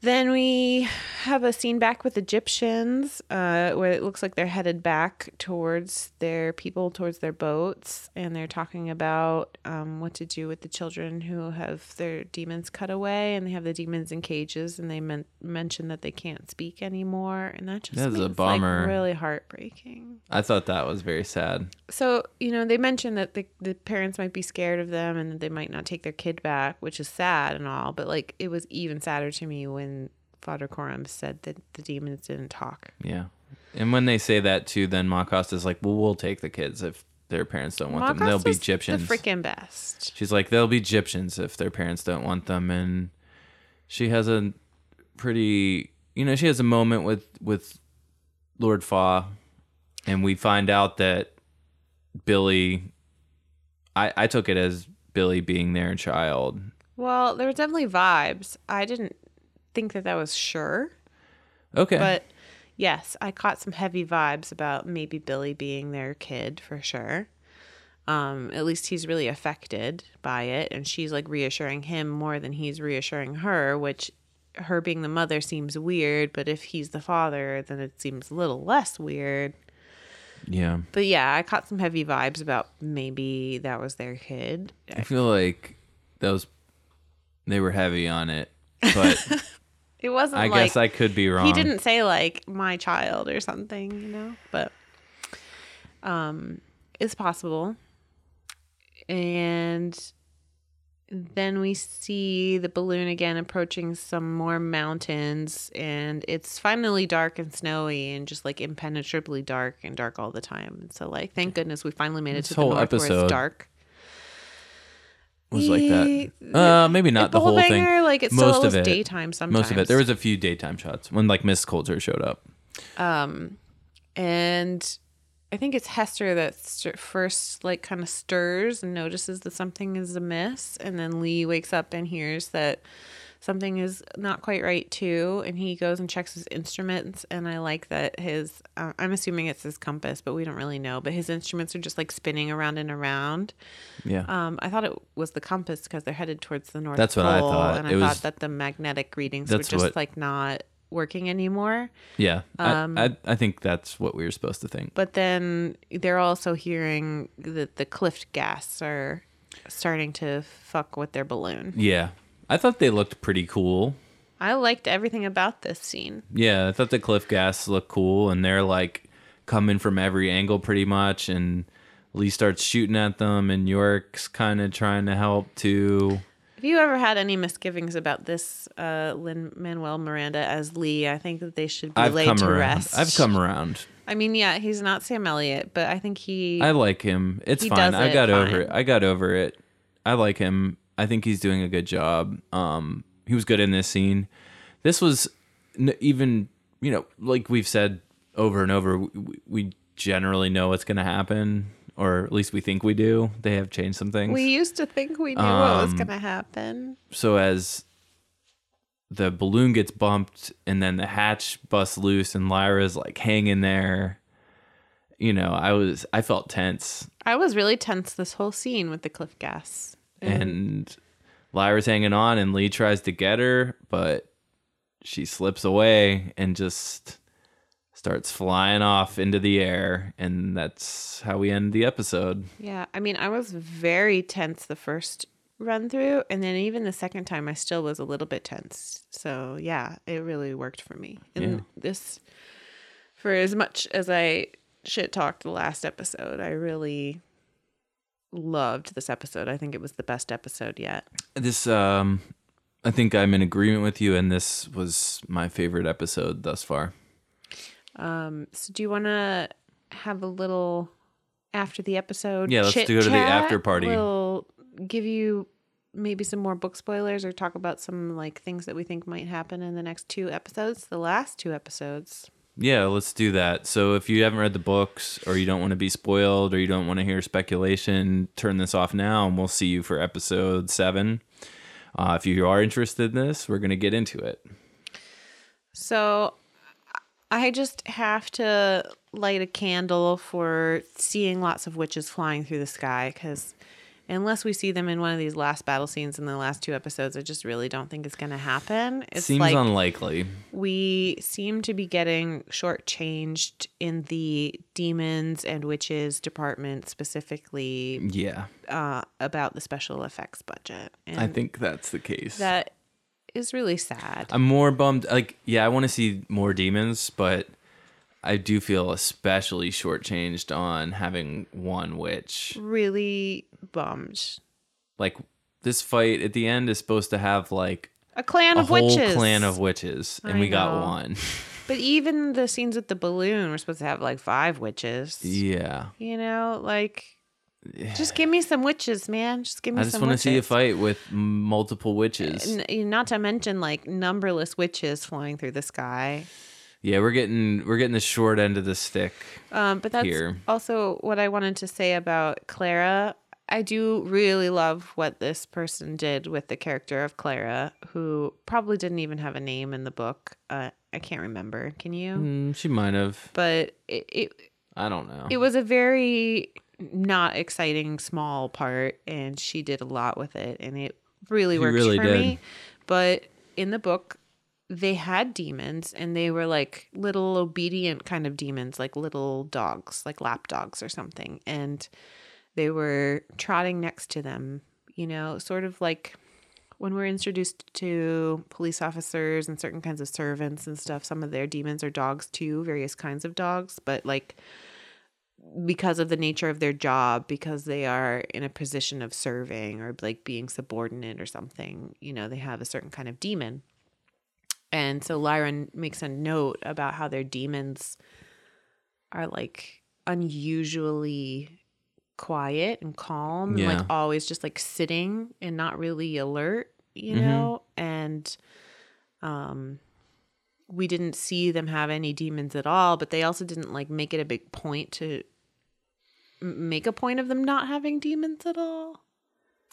Then we have a scene back with Egyptians, uh, where it looks like they're headed back towards their people, towards their boats, and they're talking about um, what to do with the children who have their demons cut away, and they have the demons in cages, and they men- mention that they can't speak anymore, and that just That's a makes, like, bummer. really heartbreaking. I thought that was very sad. So, you know, they mentioned that the, the parents might be scared of them and that they might not take their kid back, which is sad and all. But, like, it was even sadder to me when Father Coram said that the demons didn't talk. Yeah. And when they say that too, then is like, well, we'll take the kids if their parents don't want them. They'll be Egyptians. The freaking best. She's like, they'll be Egyptians if their parents don't want them. And she has a pretty, you know, she has a moment with, with Lord Faa. And we find out that Billy, I, I took it as Billy being their child. Well, there were definitely vibes. I didn't think that that was sure. Okay. But yes, I caught some heavy vibes about maybe Billy being their kid for sure. Um, at least he's really affected by it, and she's like reassuring him more than he's reassuring her, which her being the mother seems weird, but if he's the father, then it seems a little less weird. yeah. But yeah, I caught some heavy vibes about maybe that was their kid. I feel like those, they were heavy on it. But It wasn't I like guess I could be wrong. he didn't say like my child or something, you know, but um it's possible. And then we see the balloon again approaching some more mountains and it's finally dark and snowy and just like impenetrably dark and dark all the time. And so like thank goodness we finally made it This to the north where it's dark. Was like that. Uh, maybe not the whole thing. Like it's Most still of it. daytime sometimes. Most of it. There was a few daytime shots when like Miss Coulter showed up. and I think it's Hester that st- first like kind of stirs and notices that something is amiss, and then Lee wakes up and hears that something is not quite right too, and he goes and checks his instruments, and I like that his uh, I'm assuming it's his compass, but we don't really know, but his instruments are just like spinning around and around. Yeah. Um, I thought it was the compass because they're headed towards the north. That's what I thought. and It I was- thought that the magnetic readings were just what- like not working anymore. yeah. um, I, I I think that's what we were supposed to think. But then they're also hearing that the cliff-ghasts are starting to fuck with their balloon. Yeah. I thought they looked pretty cool. I liked everything about this scene. Yeah, I thought the cliff-ghasts looked cool and they're like coming from every angle pretty much and Lee starts shooting at them and Iorek's kind of trying to help too. Have you ever had any misgivings about this uh, Lin Manuel Miranda as Lee? I think that they should be I've laid come to around. rest. I've come around. I mean, yeah, he's not Sam Elliott, but I think he. I like him. It's fine. I got over it. I got over it. I like him. I think he's doing a good job. Um, he was good in this scene. This was n- even, you know, like we've said over and over, we, we generally know what's going to happen, or at least we think we do. They have changed some things. we used to think we knew what was Um, going to happen. so as the balloon gets bumped and then the hatch busts loose and Lyra's like hanging there, you know, I was I felt tense. I was really tense this whole scene with the cliff-ghasts. And Lyra's hanging on, and Lee tries to get her, but she slips away and just starts flying off into the air, and that's how we end the episode. Yeah, I mean, I was very tense the first run through, and then even the second time, I still was a little bit tense. So yeah, it really worked for me. And Yeah. this, for as much as I shit talked the last episode, I really loved this episode. I think it was the best episode yet. This, um, I think I'm in agreement with you, and this was my favorite episode thus far. Um, so do you want to have a little after the episode? Yeah, let's go to the after party. We'll give you maybe some more book spoilers or talk about some like things that we think might happen in the next two episodes, the last two episodes. Yeah, let's do that. So if you haven't read the books or you don't want to be spoiled or you don't want to hear speculation, turn this off now and we'll see you for episode seven. Uh, if you are interested in this, we're going to get into it. So I just have to light a candle for seeing lots of witches flying through the sky because unless we see them in one of these last battle scenes in the last two episodes, I just really don't think it's going to happen. It's Seems like unlikely. we seem to be getting shortchanged in the demons and witches department, specifically Yeah, uh, about the special effects budget. And I think that's the case. that is really sad. I'm more bummed. Like, yeah, I want to see more demons, but I do feel especially shortchanged on having one witch. really bummed. Like, this fight at the end is supposed to have like A clan a of whole witches. clan of witches, and I we got know. one. But even the scenes with the balloon, we're supposed to have like five witches. yeah, You know, like just give me some witches, man. Just give me some. I just want to see a fight with multiple witches. N- not to mention like numberless witches flying through the sky. Yeah, we're getting we're getting the short end of the stick. Um, but that's Here. also what I wanted to say about Clara. I do really love what this person did with the character of Clara, who probably didn't even have a name in the book. Uh, I can't remember. Can you? Mm, she might have. But it, it I don't know. it was a very not exciting small part, and she did a lot with it, and it really She worked really for did. me. But in the book, they had demons, and they were like little obedient kind of demons, like little dogs, like lap dogs or something, and they were trotting next to them. You know, sort of like when we're introduced to police officers and certain kinds of servants and stuff, some of their demons are dogs too, various kinds of dogs, but like because of the nature of their job, because they are in a position of serving or like being subordinate or something, you know, they have a certain kind of demon. And so Lyra makes a note about how their demons are like unusually quiet and calm and Yeah. like always just like sitting and not really alert, you Mhm. know? And um we didn't see them have any demons at all, but they also didn't like make it a big point to make a point of them not having demons at all.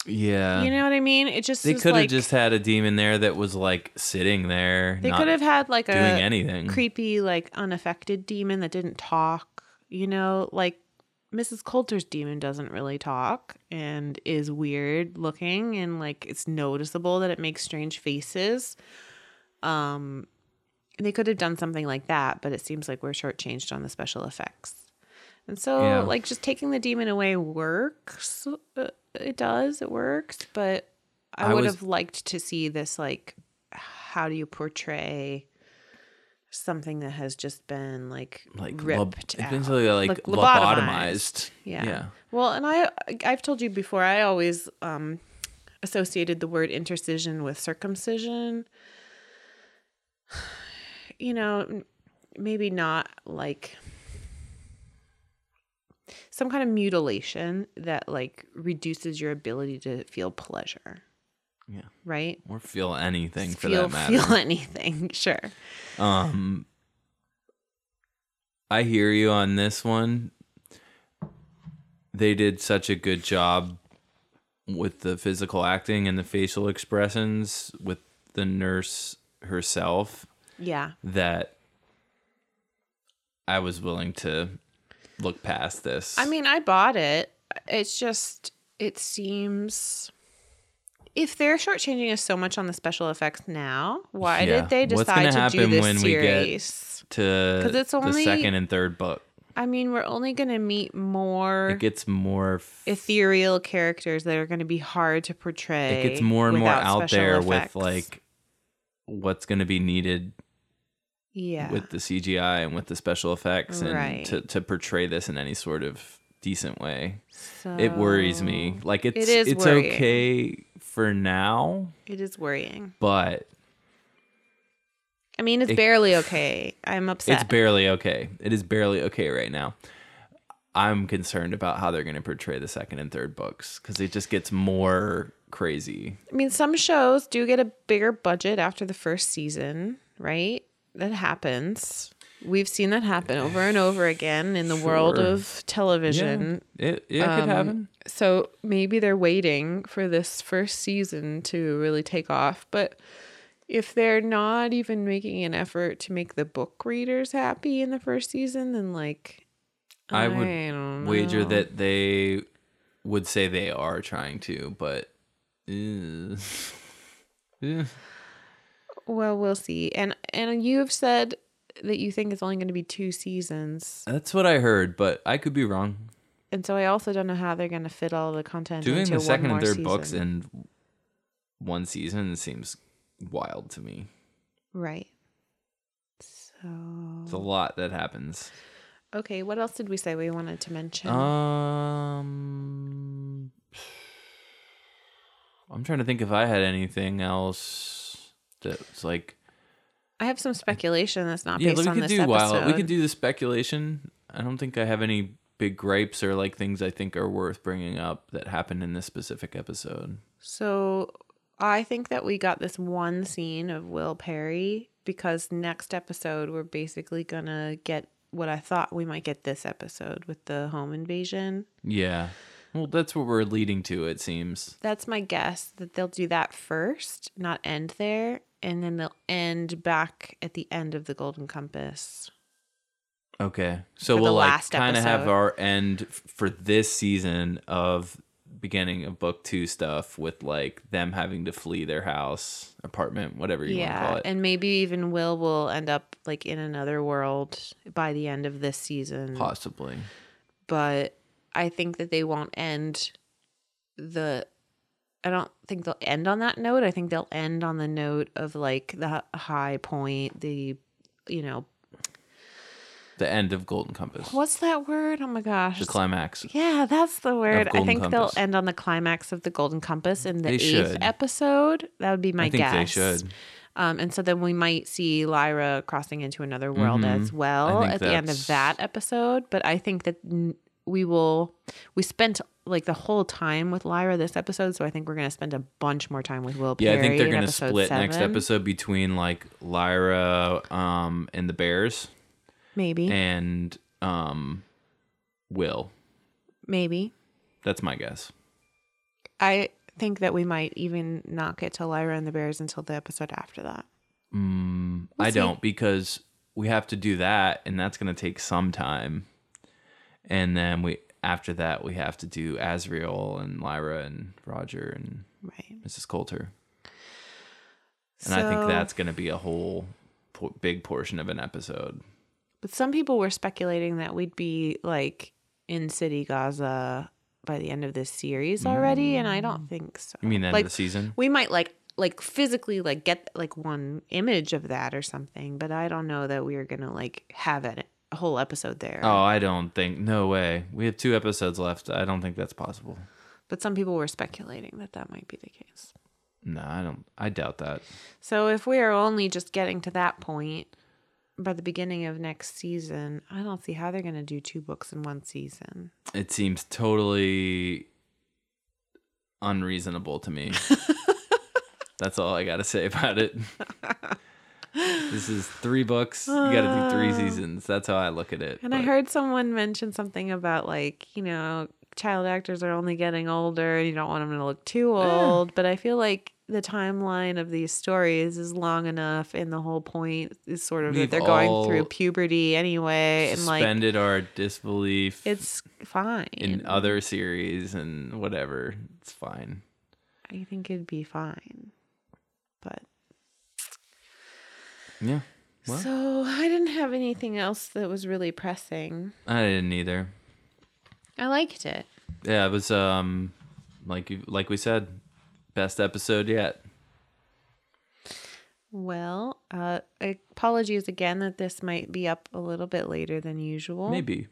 yeah. you know what I mean? It just they could have like, just had a demon there that was like sitting there, they could have had like doing a anything. creepy like unaffected demon that didn't talk, you know, like Mrs. Coulter's demon doesn't really talk and is weird looking and like it's noticeable that it makes strange faces. Um they could have done something like that, but it seems like we're shortchanged on the special effects. And so, Yeah. like, just taking the demon away works. Uh, It does, it works. But I, I would was- have liked to see this, like, how do you portray something that has just been, like, like ripped lob- out? essentially like, Like lobotomized. lobotomized. Yeah. yeah. Well, and I, I've told you before, I always um, associated the word intercision with circumcision. You know, maybe not like some kind of mutilation that like reduces your ability to feel pleasure, Yeah. right? Or feel anything for feel that matter. feel anything, sure. Um, I hear you on this one. They did such a good job with the physical acting and the facial expressions with the nurse herself Yeah. that I was willing to look past this. I mean, I bought it. It's just, it seems. If they're shortchanging us so much on the special effects now, why Yeah. did they decide to do happen this when we get- series? to 'Cause it's the only- second and third book, I mean, we're only going to meet more it gets more. f- ethereal characters that are going to be hard to portray. it gets more and more out there effects. with like what's going to be needed yeah, with the CGI and with the special effects and Right. to, to portray this in any sort of decent way. It worries me. Like it's it is it's worrying. okay for now, It is worrying. but I mean, it's It- barely okay. I'm upset. it's barely okay. It is barely okay right now. I'm concerned about how they're going to portray the second and third books because it just gets more crazy. I mean, some shows do get a bigger budget after the first season, right? That happens. We've seen that happen over and over again in the world of television. It it Um, could happen. So maybe they're waiting for this first season to really take off. But if they're not even making an effort to make the book readers happy in the first season, then like I would don't Wager know. that they would say they are trying to, but uh, eh. Well, we'll see. And and you've said that you think is only going to be two seasons. that's what I heard, but I could be wrong. And so I also don't know how they're going to fit all the content Doing into the second and third books in one season seems wild to me. right. So It's a lot that happens. okay, what else did we say we wanted to mention? Um, I'm trying to think if I had anything else that's like. I have some speculation that's not Yeah, based we on could this do episode. wild. We could do the speculation. I don't think I have any big gripes or like things I think are worth bringing up that happened in this specific episode. So I think that we got this one scene of Will Parry because next episode we're basically gonna get what I thought we might get this episode with the home invasion. Yeah. Well, that's what we're leading to. It seems. That's my guess that they'll do that first, not end there, and then they'll end back at the end of the Golden Compass. Okay. So we'll like kind of have our end f- for this season of beginning of book 2 stuff with like them having to flee their house, apartment, whatever you want to call yeah, it. and maybe even Will will end up like in another world by the end of this season. Possibly. but I think that they won't end the. I don't think they'll end on that note. I think they'll end on the note of like the high point, the, you know, The end of Golden Compass. what's that word? Oh my gosh. The climax. yeah, that's the word. I think Compass. they'll end on the climax of the Golden Compass in the They eighth should. episode. That would be my I think guess. they should. Um, and so then we might see Lyra crossing into another world Mhm. as well at the end of that episode. But I think that n- we will, we spent like the whole time with Lyra this episode. So I think we're going to spend a bunch more time with Will Yeah, Parry. I think they're going to episode split next episode between like Lyra um and the Bears Maybe. and um Will. maybe. That's my guess. I think that we might even not get to Lyra and the Bears until the episode after that. Mm, We'll I see. don't because we have to do that, and that's going to take some time. And then we after that we have to do Asriel and Lyra and Roger and Right. Mrs. Coulter, and I think that's going to be a whole po- big portion of an episode. But some people were speculating that we'd be like in Cittàgazze by the end of this series already, and I don't mm. think so. You mean the end like of the season? we might like like physically like get like one image of that or something, but I don't know that we are gonna like have it, a whole episode there. Oh, I don't think. No way. We have two episodes left. I don't think that's possible. But some people were speculating that that might be the case. No, I don't. I doubt that. So if we are only just getting to that point by the beginning of next season, I don't see how they're gonna do two books in one season. It seems totally unreasonable to me. That's all I got to say about it. this is three books. You got to do three uh, seasons. That's how I look at it. And I heard someone mention something about like, you know, child actors are only getting older and you don't want them to look too old. But I feel like the timeline of these stories is long enough and the whole point is sort of We've that they're going through puberty anyway and like suspended our disbelief it's fine. in other series and whatever. It's fine. I think it'd be fine. But Yeah. Well, so I didn't have anything else that was really pressing. I didn't either. I liked it. Yeah, it was um like you like we said, best episode yet. Well, uh, apologies again that this might be up a little bit later than usual. Maybe.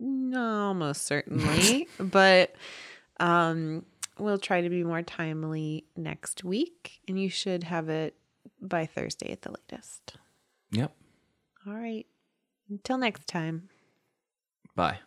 No, almost certainly. but um, we'll try to be more timely next week, and you should have it by Thursday at the latest. Yep. All right. Until next time. Bye.